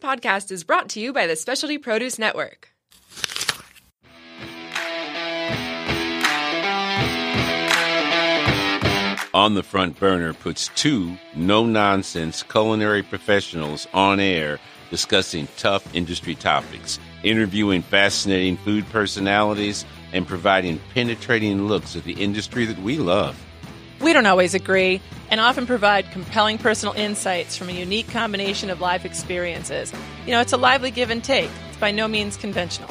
podcast is brought to you by the Specialty Produce Network. On the Front Burner puts two no nonsense culinary professionals on air discussing tough industry topics, interviewing fascinating food personalities, and providing penetrating looks at the industry that we love. We don't always agree and often provide compelling personal insights from a unique combination of life experiences. You know, it's a lively give and take. It's by no means conventional.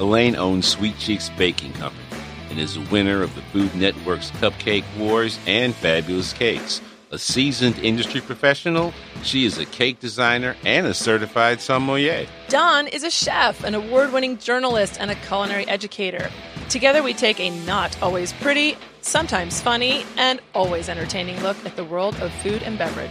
Elaine owns Sweet Cheeks Baking Company and is a winner of the Food Network's Cupcake Wars and Fabulous Cakes. A seasoned industry professional, she is a cake designer and a certified sommelier. Don is a chef, an award winning journalist, and a culinary educator. Together, we take a not always pretty, sometimes funny, and always entertaining look at the world of food and beverage.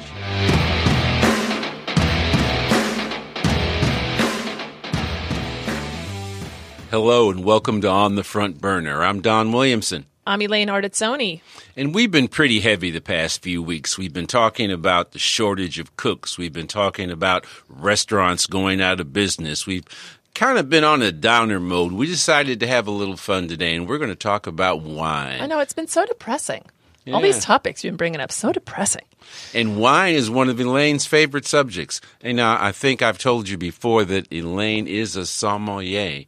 Hello and welcome to On the Front Burner. I'm Don Williamson. I'm Elaine Ardizzoni. And we've been pretty heavy the past few weeks. We've been talking about the shortage of cooks. We've been talking about restaurants going out of business. We've kind of been on a downer mode. We decided to have a little fun today, and we're going to talk about wine. I know, it's been so depressing. All these topics you've been bringing up, so depressing. And wine is one of Elaine's favorite subjects. And uh, I think I've told you before that Elaine is a sommelier.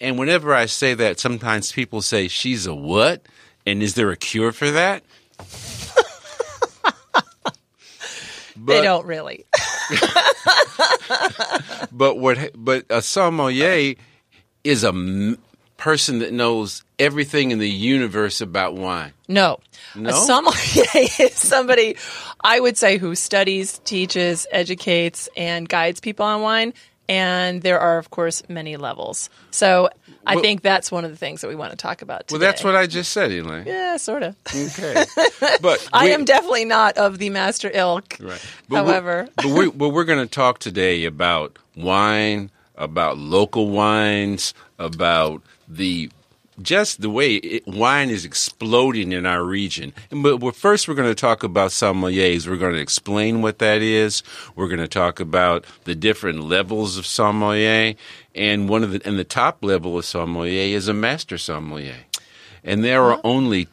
And whenever I say that, sometimes people say, She's a what? And is there a cure for that? They don't really. but what? But a sommelier is a m- person that knows everything in the universe about wine. No. No? A sommelier is somebody, I would say, who studies, teaches, educates, and guides people on wine. And there are, of course, many levels. So I Well- think that's one of the things that we want to talk about today. Well, that's what I just said, Elaine. Yeah, sort of. Okay, but I we- am definitely not of the master ilk. Right. However. we're, but we, but we're going to talk today about wine, about local wines, about the just the way it, wine is exploding in our region. But we're, first, we're going to talk about sommeliers. We're going to explain what that is. We're going to talk about the different levels of sommelier, and one of the and the top level of sommelier is a master sommelier. And there are only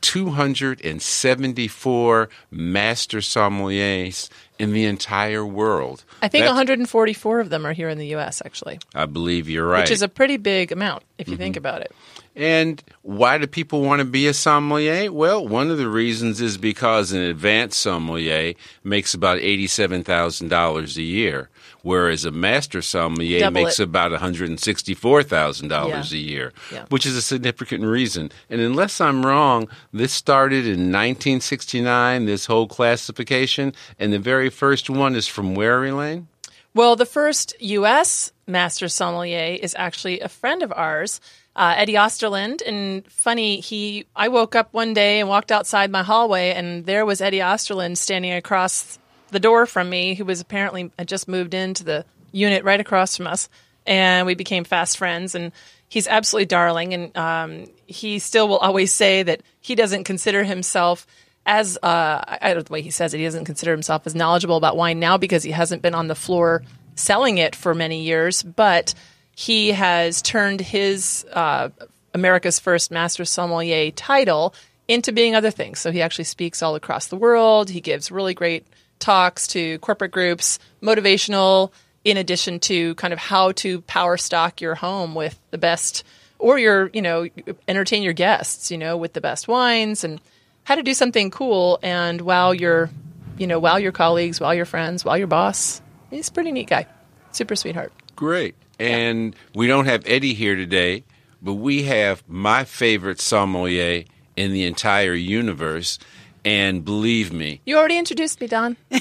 274 master sommeliers in the entire world. I think That's- 144 of them are here in the U.S., actually, I believe you're right. which is a pretty big amount if you Mm-hmm. think about it. And why do people want to be a sommelier? Well, one of the reasons is because an advanced sommelier makes about $87,000 a year, whereas a master sommelier Double makes it. about $164,000 a year, Yeah. which is a significant reason. And unless I'm wrong, this started in 1969, this whole classification, and the very first one is from where, Elaine? Well, the first U.S. master sommelier is actually a friend of ours, uh, Eddie Osterland. And funny, he I woke up one day and walked outside my hallway, and there was Eddie Osterland standing across the door from me, who was apparently had just moved into the unit right across from us, and we became fast friends. And he's absolutely darling, and um, he still will always say that he doesn't consider himself as uh, I don't the way he says it. He doesn't consider himself as knowledgeable about wine now because he hasn't been on the floor selling it for many years. But he has turned his uh, America's First Master Sommelier title into being other things. So he actually speaks all across the world. He gives really great talks to corporate groups, motivational. In addition to kind of how to power stock your home with the best, or your you know entertain your guests, you know, with the best wines and how to do something cool and wow your you know wow your colleagues wow your friends wow your boss he's a pretty neat guy super sweetheart Great. And we don't have Eddie here today, but we have my favorite sommelier in the entire universe. And believe me, you already introduced me don.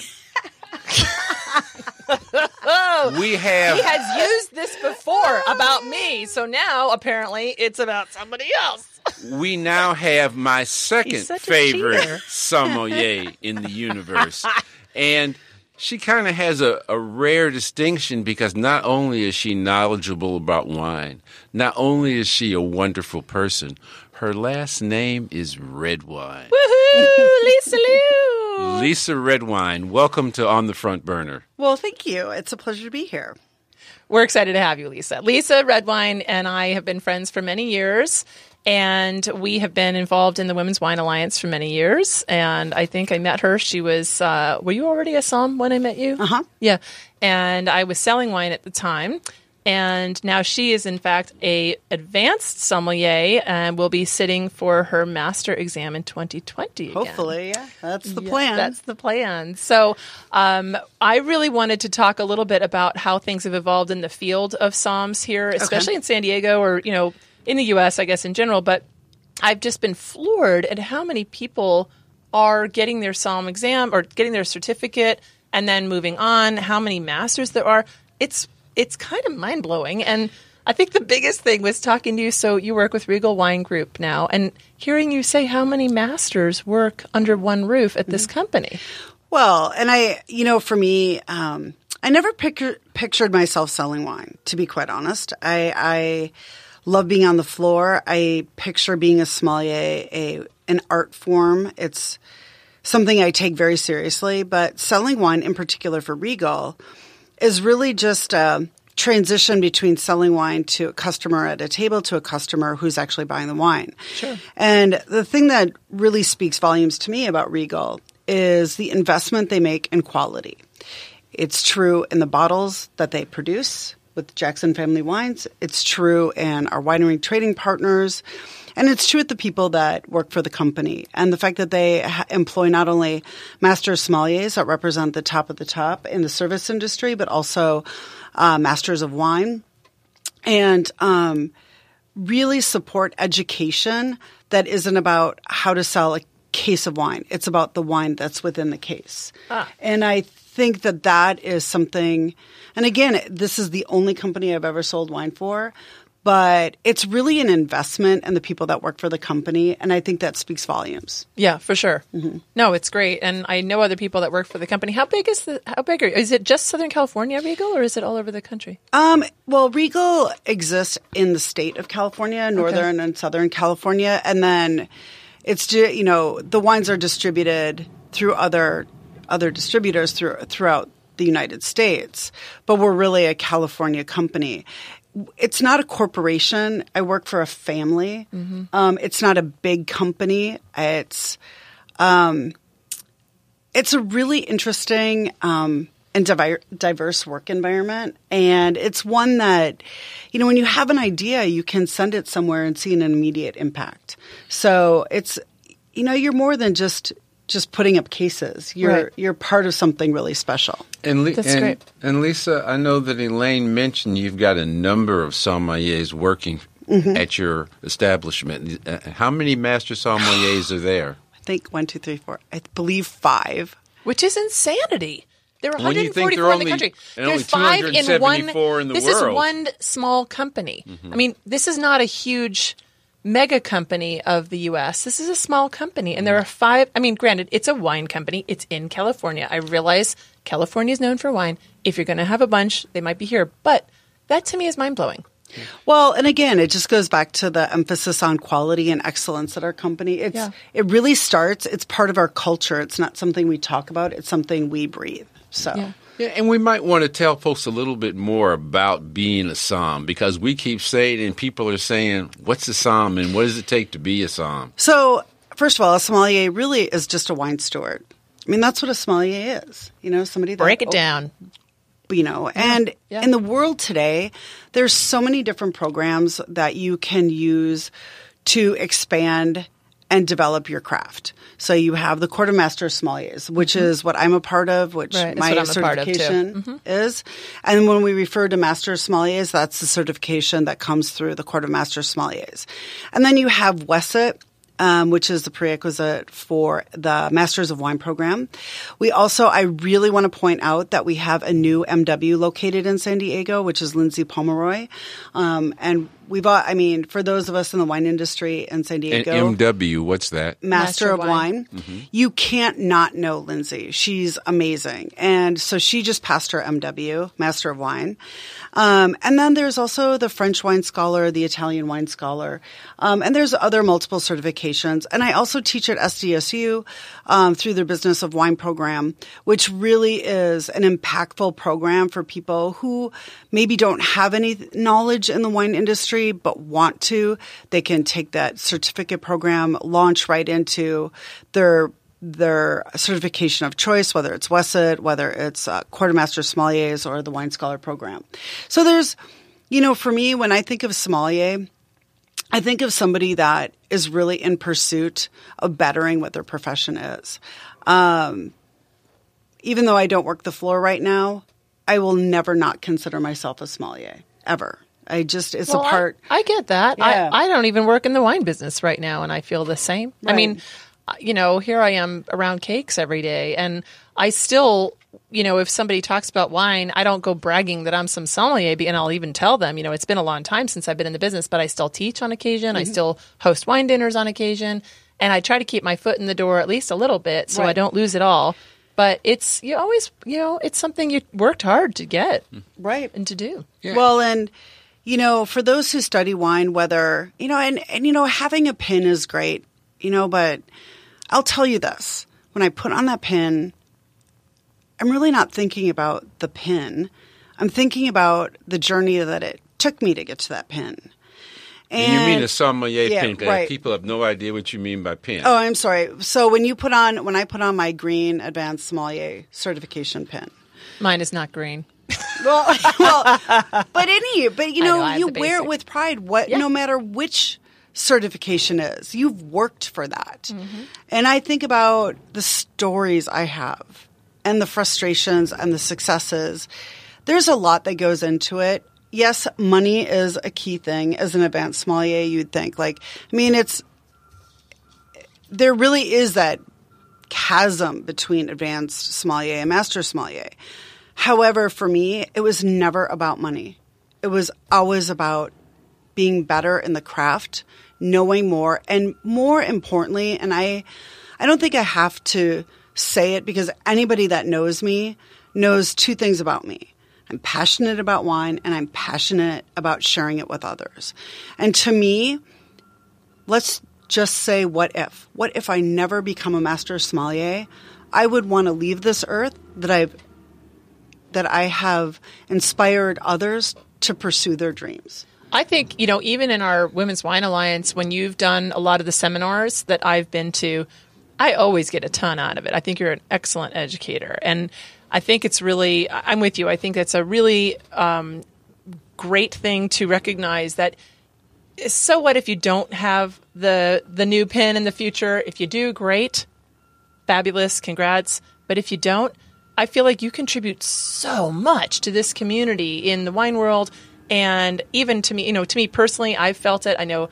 We have he has used this before about me so now apparently it's about somebody else. We now have my second favorite sommelier in the universe. And she kind of has a, a rare distinction because not only is she knowledgeable about wine, not only is she a wonderful person, her last name is Redwine. Woohoo! Lisa Liu! Lisa Redwine, welcome to On the Front Burner. Well, thank you. It's a pleasure to be here. We're excited to have you, Lisa. Lisa Redwine and I have been friends for many years. And we have been involved in the Women's Wine Alliance for many years. And I think I met her. She was, uh, were you already a Somm when I met you? Uh huh. Yeah. And I was selling wine at the time. And now she is, in fact, a advanced sommelier and will be sitting for her master exam in 2020. again. Hopefully, yeah. That's the Yeah, plan. That's the plan. So um, I really wanted to talk a little bit about how things have evolved in the field of SOMs here, especially in San Diego or, you know, in the U.S., I guess, in general. But I've just been floored at how many people are getting their SOM exam or getting their certificate and then moving on, how many masters there are. It's it's kind of mind blowing. And I think the biggest thing was talking to you. So you work with Regal Wine Group now, and hearing you say how many masters work under one roof at this company. Well, and I, you know, for me, um, I never picture, pictured myself selling wine. To be quite honest, I, I love being on the floor. I picture being a sommelier a an art form. It's something I take very seriously. But selling wine, in particular for Regal, is really just a transition between selling wine to a customer at a table to a customer who's actually buying the wine. Sure. And the thing that really speaks volumes to me about Regal is the investment they make in quality. It's true in the bottles that they produce with Jackson Family Wines. It's true in our winery trading partners. And it's true with the people that work for the company and the fact that they ha- employ not only master sommeliers that represent the top of the top in the service industry, but also uh, masters of wine and um, really support education that isn't about how to sell a case of wine. It's about the wine that's within the case. And I think that that is something, and again, this is the only company I've ever sold wine for, but it's really an investment in the people that work for the company. And I think that speaks volumes. Yeah, for sure. No, it's great, and I know other people that work for the company. How big is the? How big are? Is it just Southern California Regal, or is it all over the country? Um, well, Regal exists in the state of California, northern and southern California, and then it's you know the wines are distributed through other other distributors through, throughout the United States, but we're really a California company. It's not a corporation. I work for a family. Um, it's not a big company. It's um, it's a really interesting um, and divi- diverse work environment. And it's one that, you know, when you have an idea, you can send it somewhere and see an immediate impact. So it's, you know, you're more than just just putting up cases. You're Right. you're part of something really special. And, Li- That's and, great. and Lisa, I know that Elaine mentioned you've got a number of sommeliers working Mm-hmm. at your establishment. Uh, How many master sommeliers are there? I think one, two, three, four. I believe five. Which is insanity. There are When you think 144 in the country. and There's only five in one. 274 in the this world. Mm-hmm. is one small company. I mean, this is not a huge mega company of the U.S. This is a small company, and there are five. I mean, granted, it's a wine company. It's in California. I realize California is known for wine. If you're going to have a bunch, they might be here. But that to me is mind blowing. Well, and again, it just goes back to the emphasis on quality and excellence at our company. It's Yeah. it really starts. It's part of our culture. It's not something we talk about. It's something we breathe. So. Yeah. Yeah, and we might want to tell folks a little bit more about being a som because we keep saying, and people are saying, "What's a som?" and "What does it take to be a som?" So, first of all, a sommelier really is just a wine steward. I mean, that's what a sommelier is. You know, somebody that Break it oh, down. You know, and yeah. in the world today, there's so many different programs that you can use to expand and develop your craft. So you have the Court of Master Sommeliers, which is what I'm a part of, which Mm-hmm. Right, my what I'm a part of, too. Mm-hmm. certification is. And when we refer to Master Sommeliers, that's the certification that comes through the Court of Master Sommeliers. And then you have WSET, um, which is the prerequisite for the Masters of Wine program. We also, I really want to point out that we have a new MW located in San Diego, which is Lindsay Pomeroy. Um, and we've, all, I mean, for those of us in the wine industry in San And Diego, MW, what's that? Master, Master of of Wine. Wine. You can't not know Lindsay. She's amazing. And so she just passed her MW, Master of Wine. Um, and then there's also the French wine scholar, the Italian wine scholar. Um, and there's other multiple certifications. And I also teach at SDSU um, through their Business of Wine program, which really is an impactful program for people who maybe don't have any knowledge in the wine industry but want to. They can take that certificate program, launch right into their their certification of choice, whether it's WSET, whether it's uh, Court of Master Sommeliers or the Wine Scholar program. So there's, you know, for me, when I think of sommelier, I think of somebody that is really in pursuit of bettering what their profession is. Um, even though I don't work the floor right now, I will never not consider myself a sommelier ever. I just it's Well, a I- part. I, get that. Yeah. I, I don't even work in the wine business right now, and I feel the same. I mean, uh, you know, here I am around cakes every day, and I still, you know, if somebody talks about wine, I don't go bragging that I'm some sommelier, and I'll even tell them, you know, it's been a long time since I've been in the business, but I still teach on occasion. Mm-hmm. I still host wine dinners on occasion, and I try to keep my foot in the door at least a little bit, so I don't lose it all. But it's you always, you know, it's something you worked hard to get Right. and to do. Well, and you know, for those who study wine, whether you know, and and you know, having a pin is great, you know, but I'll tell you this: when I put on that pin, I'm really not thinking about the pin. I'm thinking about the journey that it took me to get to that pin. And you mean And- a sommelier yeah, pin? 'cause right. People have no idea what you mean by pin. Oh, I'm sorry. So when you put on when I put on my green advanced sommelier certification pin, Mine is not green. Well, well, but any, but you know, know, you wear it with pride. What, Yeah. no matter which certification is, you've worked for that. Mm-hmm. And I think about the stories I have, and the frustrations and the successes. There's a lot that goes into it. Yes, money is a key thing as an advanced sommelier. You'd think, like, I mean, it's there really is that chasm between advanced sommelier and master sommelier. However, for me, it was never about money. It was always about being better in the craft, knowing more, and more importantly, and I, I don't think I have to say it because anybody that knows me knows two things about me. I'm passionate about wine and I'm passionate about sharing it with others. And to me, let's just say what if what if i never become a master sommelier i would want to leave this earth that i've that i have inspired others to pursue their dreams I think, you know, even in our Women's Wine Alliance, when you've done a lot of the seminars that I've been to, I always get a ton out of it. I think you're an excellent educator. And I think it's really, I'm with you. I think it's a really um, great thing to recognize that so what if you don't have the the new pin in the future? If you do, great, fabulous, congrats. But if you don't, I feel like you contribute so much to this community in the wine world, and even to me, you know, to me personally, I've felt it. I know.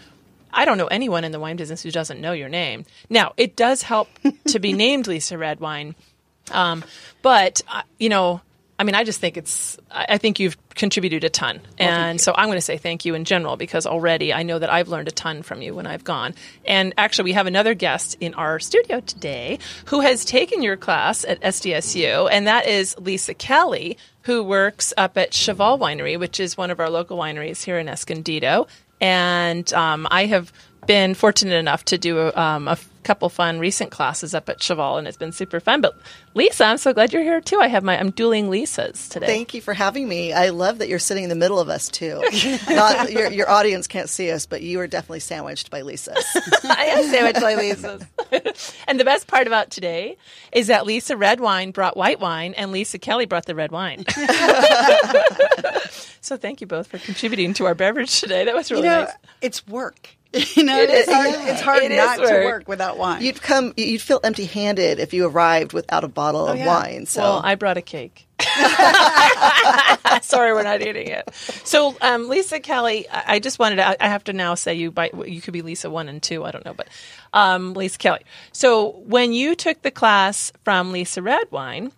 I don't know anyone in the wine business who doesn't know your name. Now, it does help to be named Lisa Redwine, um, but uh, you know, I mean, I just think it's. I think you've contributed a ton, and so I'm going to say thank you in general because already I know that I've learned a ton from you when I've gone. And actually, we have another guest in our studio today who has taken your class at SDSU, and that is Lisa Kelly, who works up at Cheval Winery, which is one of our local wineries here in Escondido. And um, I have been fortunate enough to do um, a couple fun recent classes up at Cheval, and it's been super fun. But Lisa, I'm so glad you're here too. I have my I'm dueling Lisas today. Thank you for having me. I love that you're sitting in the middle of us too. Not, your, your audience can't see us, but you are definitely sandwiched by Lisa's. I am sandwiched by Lisa's. and the best part about today is that Lisa Redwine brought white wine, and Lisa Kelly brought the red wine. so thank you both for contributing to our beverage today. That was really you know nice. it's work you know It it's is- hard, yeah. it's hard It is not to work. work without wine You'd come, you'd feel empty-handed if you arrived without a bottle of yeah. wine. So Well, I brought a cake. Sorry, we're not eating it. So, um, Lisa Kelly, I I just wanted to. I I have to now say you by you could be Lisa one and two. I don't know, but um, Lisa Kelly. So, when you took the class from Lisa Redwine,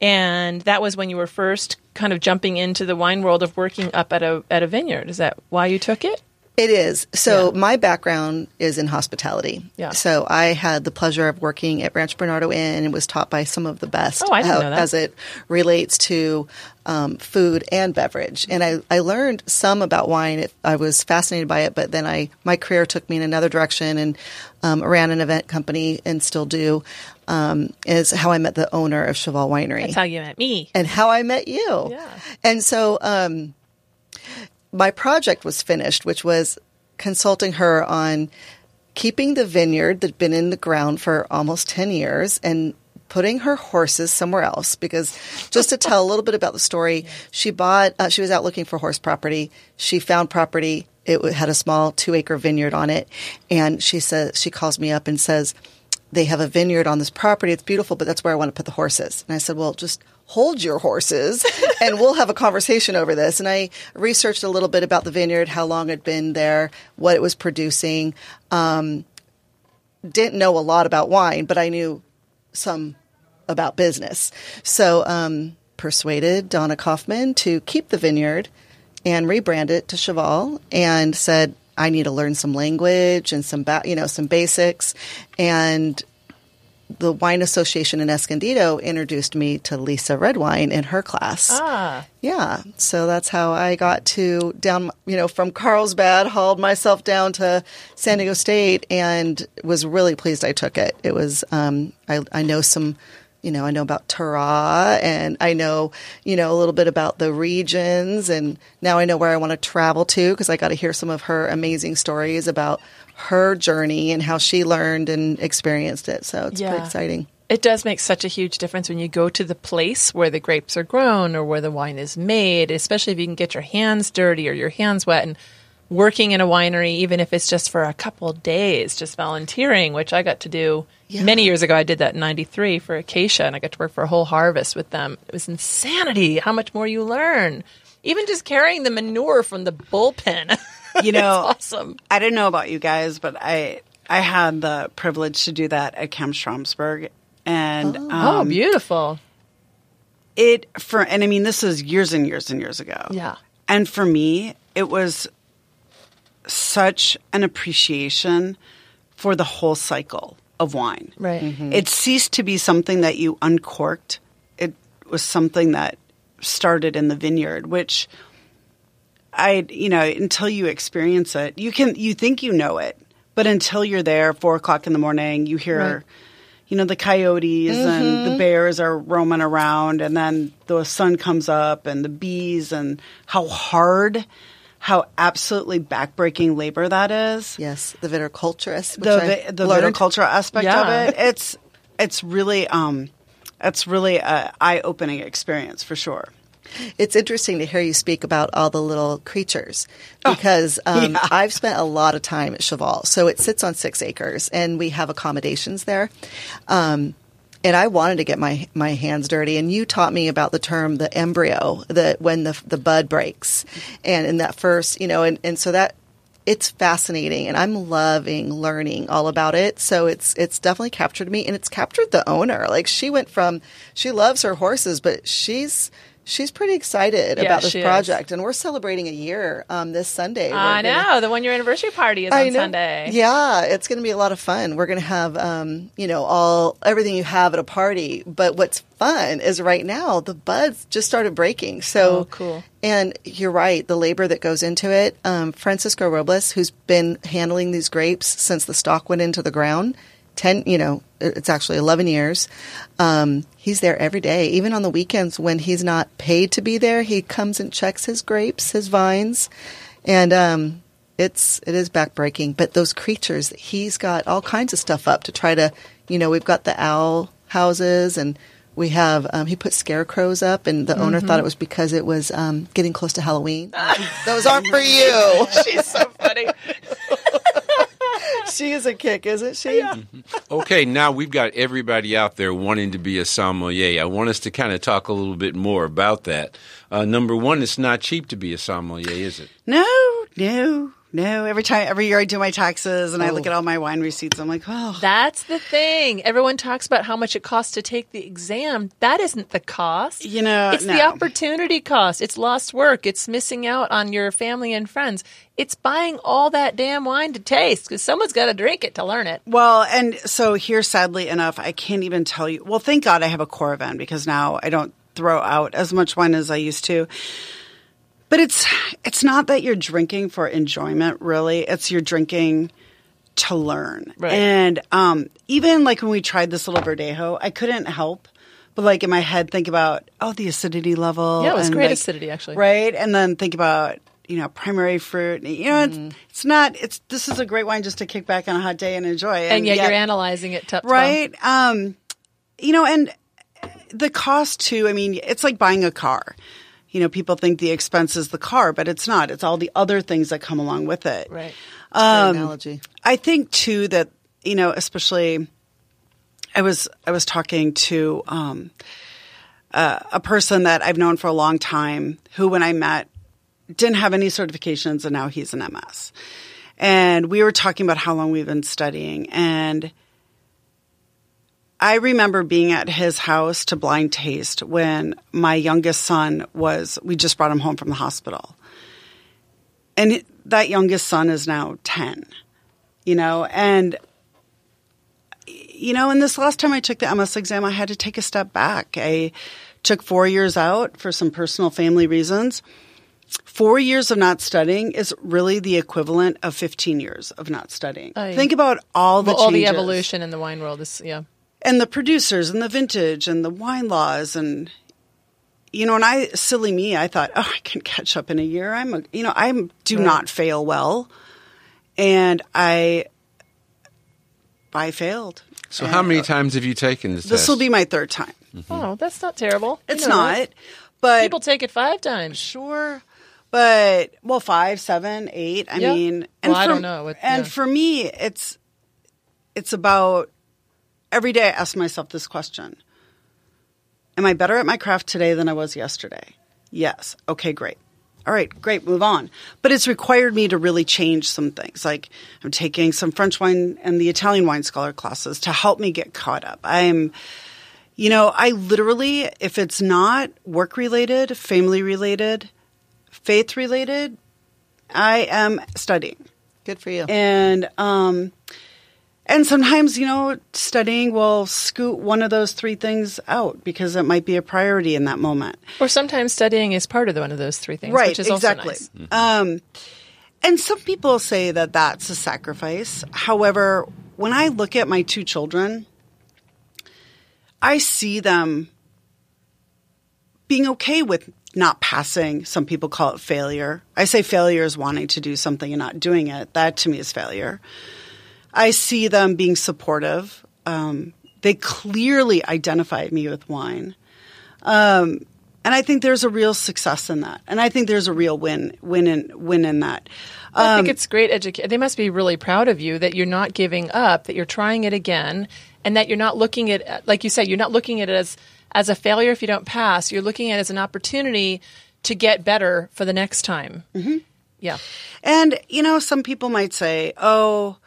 and that was when you were first kind of jumping into the wine world of working up at a at a vineyard. Is that why you took it? It is. So Yeah. my background is in hospitality. Yeah. So I had the pleasure of working at Rancho Bernardo Inn and was taught by some of the best Oh, uh, know that. as it relates to um, food and beverage. And I, I learned some about wine. It, I was fascinated by it, but then I my career took me in another direction and um, ran an event company and still do. Um, is how I met the owner of Cheval Winery That's how you met me. and how I met you. Yeah. And so um, my project was finished, which was consulting her on keeping the vineyard that'd been in the ground for almost 10 years and putting her horses somewhere else. Because just to tell a little bit about the story she bought uh, she was out looking for horse property. She found property. It had a small two acre vineyard on it. And she says she calls me up and says they have a vineyard on this property. It's beautiful but that's where i want to put the horses. And i said well just hold your horses and we'll have a conversation over this and i researched a little bit about the vineyard how long it had been there what it was producing um, didn't know a lot about wine, but I knew some about business. So um, persuaded Donna Kaufman to keep the vineyard and rebrand it to Cheval, and said I need to learn some language and some ba- you know some basics. And the Wine Association in Escondido introduced me to Lisa Redwine in her class. Ah, Yeah, so that's how I got to down, you know, from Carlsbad, hauled myself down to San Diego State, and was really pleased I took it. It was, um, I, I know some, you know, I know about terroir, and I know, you know, a little bit about the regions, and now I know where I want to travel to because I got to hear some of her amazing stories about her journey and how she learned and experienced it. So it's Yeah. pretty exciting. it does make such a huge difference when you go to the place where the grapes are grown or where the wine is made, especially if you can get your hands dirty or your hands wet and working in a winery, even if it's just for a couple days, just volunteering, which I got to do many years ago. I did that in 93 for Acacia and I got to work for a whole harvest with them. It was insanity how much more you learn. Even just carrying the manure from the bullpen. You know, awesome. I didn't know about you guys, but I I had the privilege to do that at Camp Schramsberg, and oh, um, beautiful. it for and I mean this was years and years and years ago. Yeah. and for me, it was such an appreciation for the whole cycle of wine. Right. It ceased to be something that you uncorked. It was something that started in the vineyard, which I, you know, until you experience it, you can, you think you know it, but until you're there, four o'clock in the morning, you hear, Right. you know, the coyotes and the bears are roaming around, and then the sun comes up and the bees, and how hard, how absolutely backbreaking labor that is Yes, the viticulturist. The the learned. viticulture aspect Yeah. of it. It's it's really um, it's really a eye opening experience for sure. It's interesting to hear you speak about all the little creatures because um, yeah. I've spent a lot of time at Cheval. So it sits on six acres and we have accommodations there. Um, and I wanted to get my, my hands dirty. And you taught me about the term the embryo, that when the, the bud breaks. And in that first, you know, and, and so that it's fascinating and I'm loving learning all about it. So it's it's definitely captured me and it's captured the owner. Like she went from she loves her horses, but she's she's pretty excited Yeah, about this she is. project. And we're celebrating a year um, this Sunday. I gonna- know. The one year anniversary party is I on know. Sunday. Yeah, it's going to be a lot of fun. We're going to have, um, you know, all everything you have at a party. But what's fun is right now the buds just started breaking. So Oh, cool. And you're right, the labor that goes into it. Um, Francisco Robles, who's been handling these grapes since the stock went into the ground, ten, you know, it's actually eleven years. Um, he's there every day, even on the weekends when he's not paid to be there. He comes and checks his grapes, his vines, and um, it's it is backbreaking. But those creatures, he's got all kinds of stuff up to try to, you know, we've got the owl houses and. We have um, he put scarecrows up, and the owner thought it was because it was um, getting close to Halloween. Those aren't for you. She's so funny. she is a kick, isn't she? Okay, now we've got everybody out there wanting to be a sommelier. I want us to kind of talk a little bit more about that. Uh, number one, it's not cheap to be a sommelier, is it? No, no, no. Every time, every year I do my taxes and I Oh. look at all my wine receipts. I'm like, oh, That's the thing. Everyone talks about how much it costs to take the exam. That isn't the cost. You know, it's the opportunity cost. It's lost work. It's missing out on your family and friends. It's buying all that damn wine to taste because someone's got to drink it to learn it. Well, and so here, sadly enough, I can't even tell you. Well, thank God I have a Coravin because now I don't throw out as much wine as I used to. But it's it's not that you're drinking for enjoyment, really. It's you're drinking to learn. Right. And um, even like when we tried this little Verdejo, I couldn't help but like in my head think about oh the acidity level. Yeah, it was and, great like, acidity, actually. Right, and then think about you know primary fruit. You know, Mm. it's, it's not. It's this is a great wine just to kick back on a hot day and enjoy. And yet, you're analyzing it top right. Um, you know, and the cost too. I mean, it's like buying a car. You know, people think the expense is the car, but it's not. It's all the other things that come along with it. Right. Great analogy. I think too that you know, especially, I was I was talking to um, uh, a person that I've known for a long time who, when I met, didn't have any certifications, and now he's an MS. And we were talking about how long we've been studying, and I remember being at his house to blind taste when my youngest son was. We just brought him home from the hospital, and that youngest son is now ten you know and you know and this last time i took the ms exam i had to take a step back i took four years out for some personal family reasons four years of not studying is really the equivalent of 15 years of not studying Aye. think about all the Well, all the evolution in the wine world is, yeah. And the producers and the vintage and the wine laws and you know and i silly me i thought oh i can catch up in a year i'm a you know i do not fail well and i i failed So, how many uh, times have you taken this? this will be my third time mm-hmm. Oh, that's not terrible. You it's know not that. but People take it five times. Sure. But well, five, seven, eight. I Yeah. mean, Well, I don't know what- and yeah. for me, it's it's about every day. I ask myself this question: Am I better at my craft today than I was yesterday? Yes. Okay, great. All right, great. Move on. But it's required me to really change some things. Like I'm taking some French wine and the Italian wine scholar classes to help me get caught up. I'm you know, I literally, if it's not work related, family related, faith related, I am studying. Good for you. And um and sometimes, you know, studying will scoot one of those three things out because it might be a priority in that moment. Or sometimes studying is part of the, one of those three things, right, which is exactly. also nice. Um and some people say that that's a sacrifice. However, when I look at my two children, I see them being okay with not passing. Some people call it failure. I say failure is wanting to do something and not doing it. That to me is failure. I see them being supportive. Um, they clearly identify me with wine. Um, and I think there's a real success in that. And I think there's a real win, win in, win in that. I Um, think it's great education. They must be really proud of you that you're not giving up, that you're trying it again, and that you're not looking at, like you said, you're not looking at it as as a failure if you don't pass. You're looking at it as an opportunity to get better for the next time. Mm-hmm. Yeah. And, you know, some people might say, oh,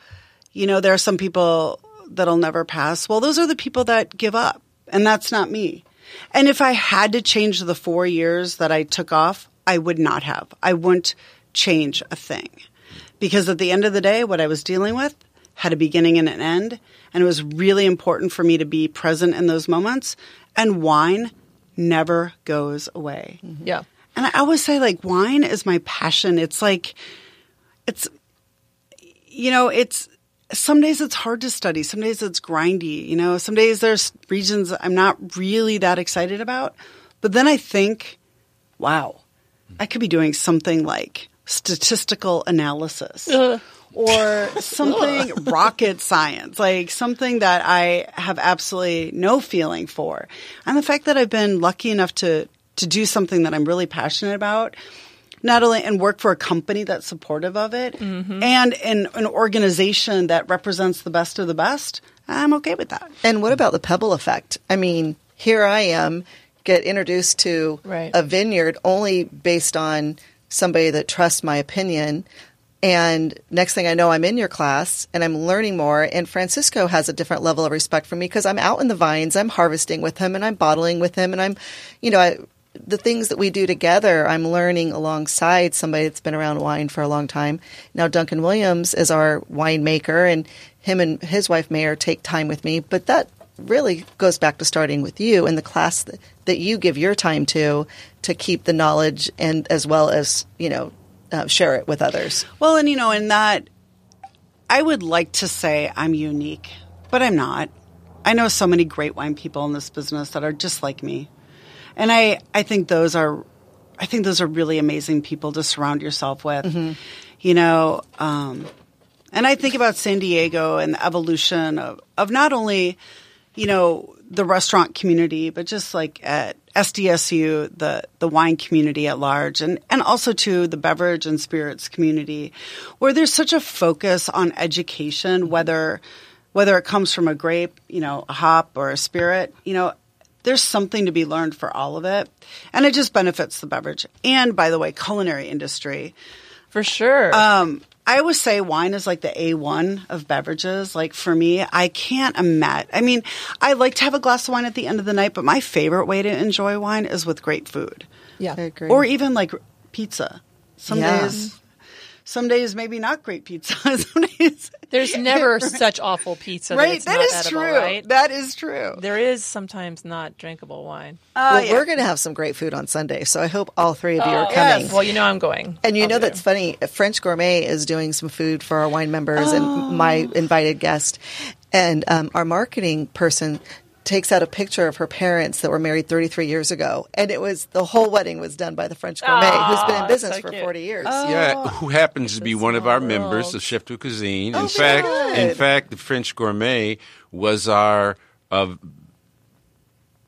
you know, there are some people that'll never pass. Well, those are the people that give up. And that's not me. And if I had to change the four years that I took off, I would not have. I wouldn't change a thing. Because at the end of the day, what I was dealing with had a beginning and an end. And it was really important for me to be present in those moments. And wine never goes away. Mm-hmm. Yeah. And I always say, like, wine is my passion. It's like, it's, you know, it's, some days it's hard to study. Some days it's grindy. You know, some days there's regions I'm not really that excited about. But then I think, wow, I could be doing something like statistical analysis uh. or something rocket science, like something that I have absolutely no feeling for. And the fact that I've been lucky enough to to do something that I'm really passionate about, not only and work for a company that's supportive of it, mm-hmm. and in an organization that represents the best of the best, I'm okay with that. And what about the pebble effect? I mean, here I am, get introduced to Right. a vineyard only based on somebody that trusts my opinion. And next thing I know, I'm in your class and I'm learning more. And Francisco has a different level of respect for me because I'm out in the vines, I'm harvesting with him, and I'm bottling with him, and I'm, you know, I, the things that we do together, I'm learning alongside somebody that's been around wine for a long time. Now, Duncan Williams is our winemaker, and him and his wife Mayor take time with me, but that really goes back to starting with you and the class that, that you give your time to to keep the knowledge and as well as you know uh, share it with others. Well, and you know, in that, I would like to say I'm unique, but I'm not. I know so many great wine people in this business that are just like me, and I I think those are, I think those are really amazing people to surround yourself with. Mm-hmm. You know, um, and I think about San Diego and the evolution of of not only, you know, the restaurant community, but just like at SDSU, the the wine community at large, and and also to the beverage and spirits community, where there's such a focus on education, whether whether it comes from a grape, you know, a hop or a spirit, you know, there's something to be learned for all of it, and it just benefits the beverage and, by the way, culinary industry. For sure. Um, I always say wine is like the A1 of beverages. Like for me, I can't imagine. I mean, I like to have a glass of wine at the end of the night, but my favorite way to enjoy wine is with great food. yeah. I agree. Or even like pizza. Some Yeah. days, some days maybe not great pizza. some days, There's never such awful pizza. That right? it's That not is edible, true. Right? That is true. there is sometimes not drinkable wine. well, yeah. we're going to have some great food on Sunday, so I hope all three of you are Oh, coming. yes. Well, you know I'm going. And you I'll know be there. that's funny. French Gourmet is doing some food for our wine members and my invited guest. And um, our marketing person takes out a picture of her parents that were married 33 years ago, and it was the whole wedding was done by the French Gourmet, who's been in business so for 40 years. Yeah, who happens to be one of our small members of Chef de Cuisine. Oh, in fact, in fact, the French Gourmet was our uh,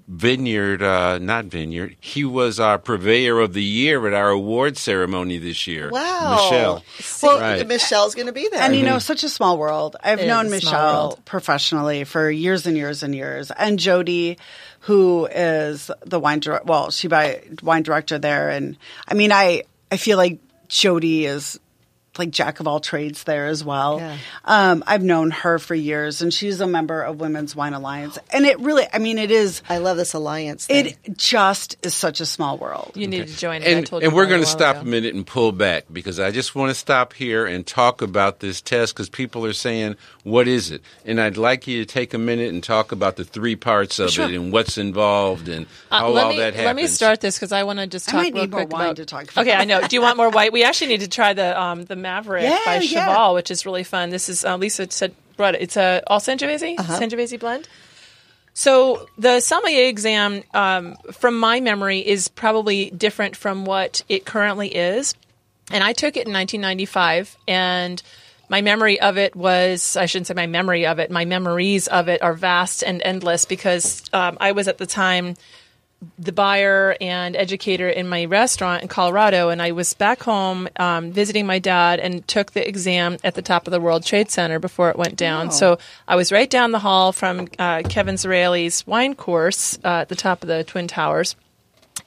vineyard, uh, not vineyard. He was our purveyor of the year at our award ceremony this year. Wow. Michelle. Well, Right. Michelle's going to be there. And you know, such a small world. I've It known is a small Michelle professionally for years and years and years, and Jody, who is the wine director. Well, she by wine director there, and I mean, I I feel like Jody is like jack of all trades there as well. Yeah. Um, I've known her for years, and she's a member of Women's Wine Alliance, and it really, I mean, it is. I love this alliance. Thing. It just is such a small world. You need to join it. I And, you and we're going to stop ago. a minute and pull back because I just want to stop here and talk about this test because people are saying, what is it? And I'd like you to take a minute and talk about the three parts of Sure. it and what's involved and Uh, how let all me, that happens. Let me start this because I want to just talk I talk might real need more quick wine about. to talk about. Okay, I know. Do you want more white? We actually need to try the um, the Maverick Yeah, by yeah. Which is really fun. This is uh, Lisa said brought it. It's a all Sangiovese Sangiovese blend. So the sommelier exam, um, from my memory, is probably different from what it currently is. And I took it in 1995, and my memory of it was I shouldn't say my memory of it. My memories of it are vast and endless because um, I was at the time the buyer and educator in my restaurant in Colorado, and I was back home um, visiting my dad and took the exam at the top of the World Trade Center before it went down. So I was right down the hall from uh, Kevin Zraly's wine course uh, at the top of the Twin Towers,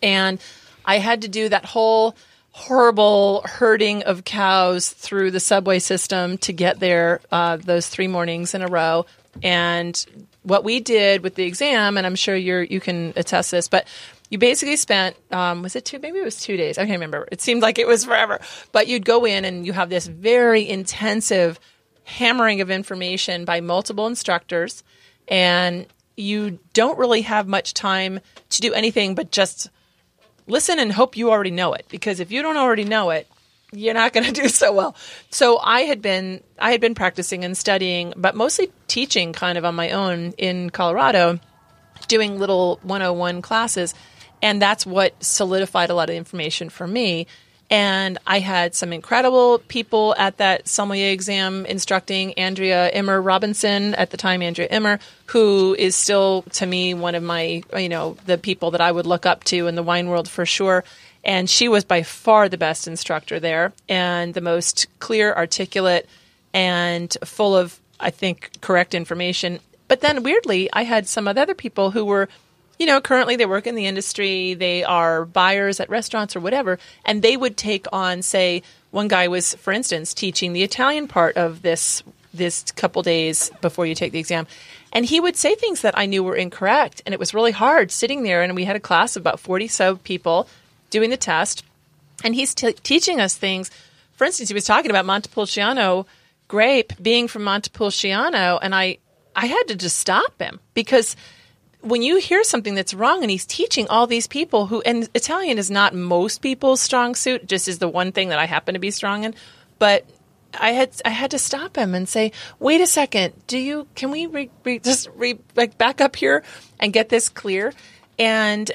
and I had to do that whole horrible herding of cows through the subway system to get there uh, those three mornings in a row. And what we did with the exam and i'm sure you're you can attest this but you basically spent um, was it two maybe it was two days i can't remember. It seemed like it was forever. But you'd go in and you have this very intensive hammering of information by multiple instructors and you don't really have much time to do anything but just listen and hope you already know it because if you don't already know it you're not going to do so well. So i had been i had been practicing and studying but mostly teaching kind of on my own in colorado doing little 101 classes and that's what solidified a lot of information for me and I had some incredible people at that sommelier exam instructing Andrea Immer Robinson at the time, Andrea Immer, who is still to me one of my, you know, the people that I would look up to in the wine world for sure. And she was by far the best instructor there and the most clear, articulate, and full of, I think, correct information. But then weirdly, I had some other people who were you know, currently they work in the industry, they are buyers at restaurants or whatever, and they would take on, say, one guy was, for instance, teaching the Italian part of this this couple days before you take the exam. And he would say things that I knew were incorrect. And it was really hard sitting there. And we had a class of about 40 so people doing the test. And he's t- teaching us things. For instance, he was talking about Montepulciano grape being from Montepulciano. And I, I had to just stop him because when you hear something that's wrong and he's teaching all these people who, and Italian is not most people's strong suit, just is the one thing that I happen to be strong in. But I had I had to stop him and say, "Wait a second. Do you can we re, re, just re, like back up here and get this clear?" And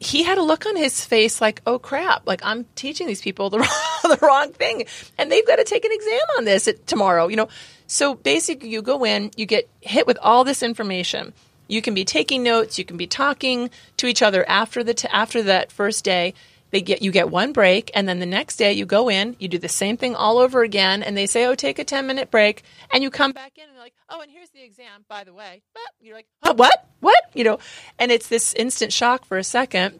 he had a look on his face like, "Oh crap! Like I'm teaching these people the wrong, the wrong thing, and they've got to take an exam on this tomorrow." You know, so basically, you go in, you get hit with all this information. You can be taking notes, you can be talking to each other after the t- after that first day. They get you get one break and then the next day you go in you do the same thing all over again and they say oh take a 10 minute break and you come back in and they're like oh and here's the exam by the way. But you're like oh, what? What? You know? And it's this instant shock for a second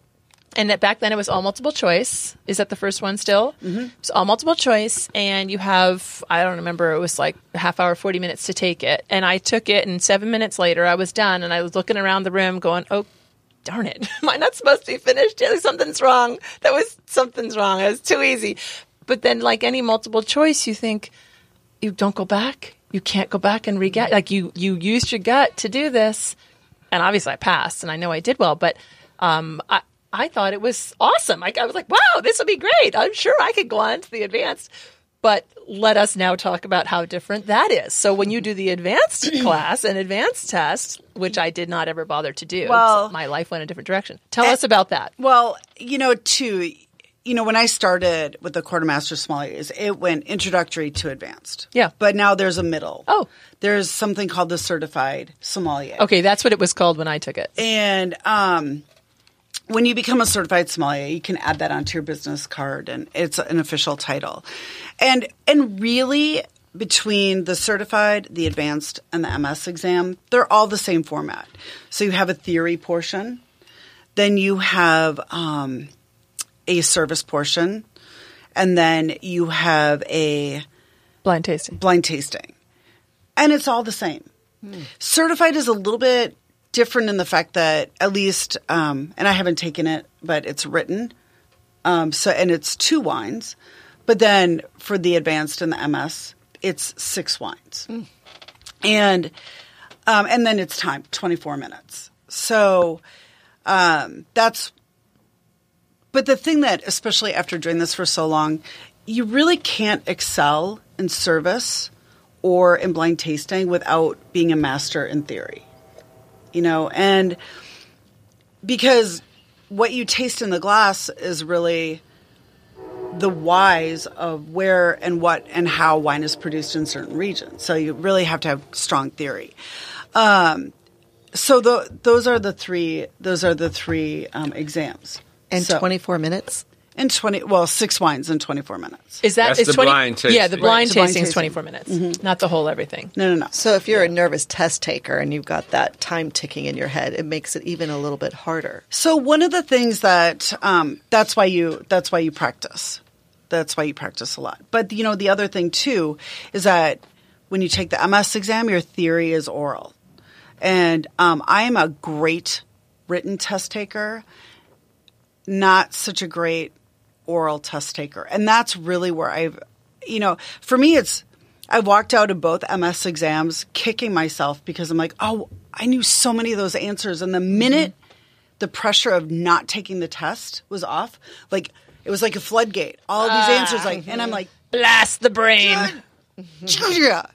and that back then it was all multiple choice is that the first one still mm-hmm. it's all multiple choice and you have i don't remember it was like a half hour 40 minutes to take it and i took it and seven minutes later i was done and i was looking around the room going oh darn it, am I not supposed to be finished? Something's wrong. That was something's wrong. It was too easy. But then, like any multiple choice, you think you don't go back. You can't go back and re Like you, you used your gut to do this, and obviously I passed, and I know I did well. But um, I, I thought it was awesome. I, I was like, wow, this will be great. I'm sure I could go on to the advanced. But let us now talk about how different that is. So when you do the advanced class and advanced test, which I did not ever bother to do, well, my life went a different direction. Tell us about that. Well, you know, too, you know, when I started with the Court of Master Sommeliers, it went introductory to advanced. Yeah. But now there's a middle. Oh. There's something called the certified sommelier. Okay, that's what it was called when I took it. And um, when you become a certified sommelier, you can add that onto your business card, and it's an official title. And and really, between the certified, the advanced, and the MS exam, they're all the same format. So you have a theory portion, then you have um, a service portion, and then you have a blind tasting. Blind tasting, and it's all the same. Hmm. Certified is a little bit different in the fact that at least, um, and I haven't taken it, but it's written. Um, so and it's two wines, but then for the advanced and the MS, it's six wines, mm. and um, and then it's time twenty four minutes. So um, that's. But the thing that, especially after doing this for so long, you really can't excel in service or in blind tasting without being a master in theory you know, and because what you taste in the glass is really the whys of where and what and how wine is produced in certain regions. So you really have to have strong theory. Um, so the, those are the three. Those are the three um, exams. And so, twenty four minutes in 20 well six wines in 24 minutes is that That's is the 20, blind tasting. yeah the blind Right. tasting is 24 minutes mm-hmm. not the whole everything no no no So if you're a nervous test taker and you've got that time ticking in your head, it makes it even a little bit harder. so one of the things that um, that's why you that's why you practice that's why you practice a lot but you know the other thing too is that when you take the ms exam your theory is oral and um, i am a great written test taker not such a great oral test taker. And that's really where I've, you know, for me, it's, I walked out of both MS exams kicking myself because I'm like, oh, I knew so many of those answers. And the minute mm-hmm. the pressure of not taking the test was off, like, it was like a floodgate. All these ah, answers, like, and I'm like, blast the brain. yeah.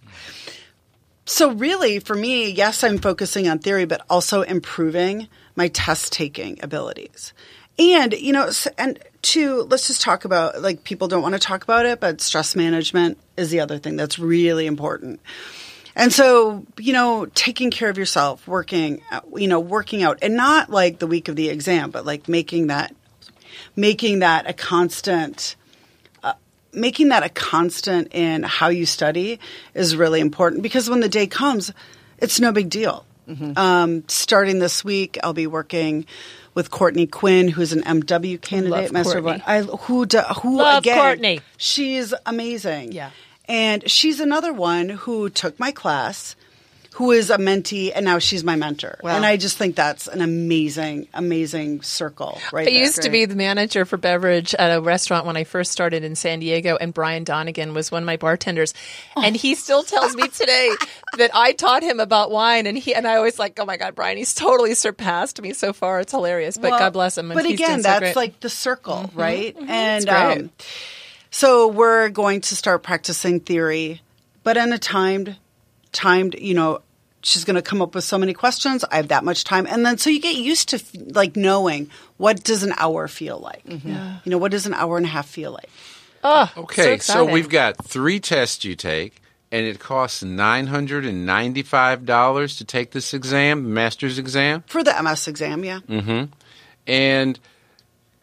So really, for me, yes, I'm focusing on theory, but also improving my test taking abilities. And, you know, and two, let's just talk about like people don't want to talk about it, but stress management is the other thing that's really important. And so, you know, taking care of yourself, working, you know, working out and not like the week of the exam, but like making that, making that a constant, uh, making that a constant in how you study is really important because when the day comes, it's no big deal. Um, starting this week, I'll be working with Courtney Quinn, who's an MW candidate, Love Master Courtney. I who do, who Love again? Courtney. She's amazing. Yeah. and she's another one who took my class. Who is a mentee and now she's my mentor, Wow. and I just think that's an amazing, amazing circle. Right, I there. used to be the manager for beverage at a restaurant when I first started in San Diego, and Brian Donegan was one of my bartenders. And he still tells me today that I taught him about wine, and he and I always like, oh my god, Brian, he's totally surpassed me so far. It's hilarious, but Well, God bless him. But again, so that's great. like the circle, right? And It's great. um, so we're going to start practicing theory, but in a timed, timed. You know, she's going to come up with so many questions. I have that much time, and then so you get used to like knowing what does an hour feel like. You know, what does an hour and a half feel like? oh, Okay, so, exciting. we've got three tests you take, and it costs nine hundred and ninety-five dollars to take this exam, master's exam. For the MS exam, yeah. Mm-hmm. And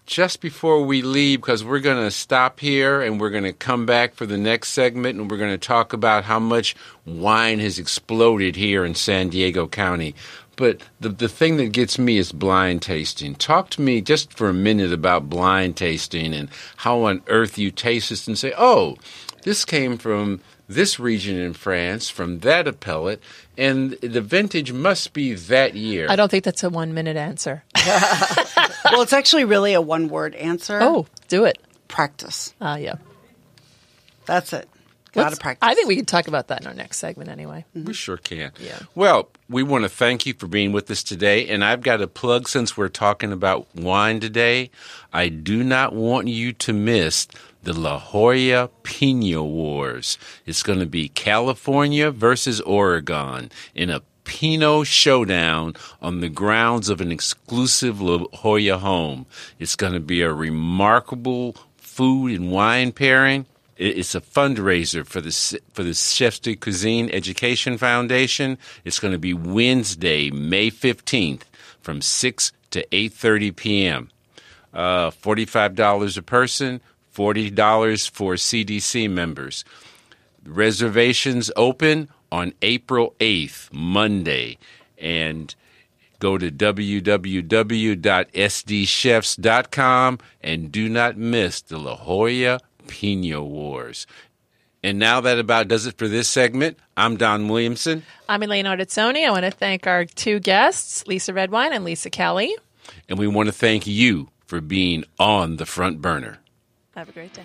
just before we leave, because we're going to stop here and we're going to come back for the next segment, and we're going to talk about how much wine has exploded here in San Diego County. But the the thing that gets me is blind tasting. Talk to me just for a minute about blind tasting and how on earth you taste this and say, "Oh, this came from this region in France, from that appellate, and the vintage must be that year." I don't think that's a one minute answer. well, it's actually really a one word answer. Oh, do it. practice. Uh, yeah. That's it. Got to Let's- practice. I think we can talk about that in our next segment anyway. We mm-hmm. sure can. Yeah. Well, we want to thank you for being with us today. And I've got a plug since we're talking about wine today. I do not want you to miss the La Jolla Pinot Wars. It's going to be California versus Oregon in a Pinot showdown on the grounds of an exclusive La Jolla home. It's going to be a remarkable food and wine pairing. It- It's a fundraiser for the for the Chefs de Cuisine Education Foundation. It's going to be Wednesday, May fifteenth, from six to eight thirty p.m. Uh, Forty five dollars a person, forty dollars for CDC members. Reservations open on April eighth, Monday, and go to www.sdchefs.com and do not miss the La Jolla Pinot Wars. And now that about does it for this segment. I'm Don Williamson, I'm Elaine Artizzoni. I want to thank our two guests, Lisa Redwine and Lisa Kelly. and we want to thank you for being on the front burner. Have a great day.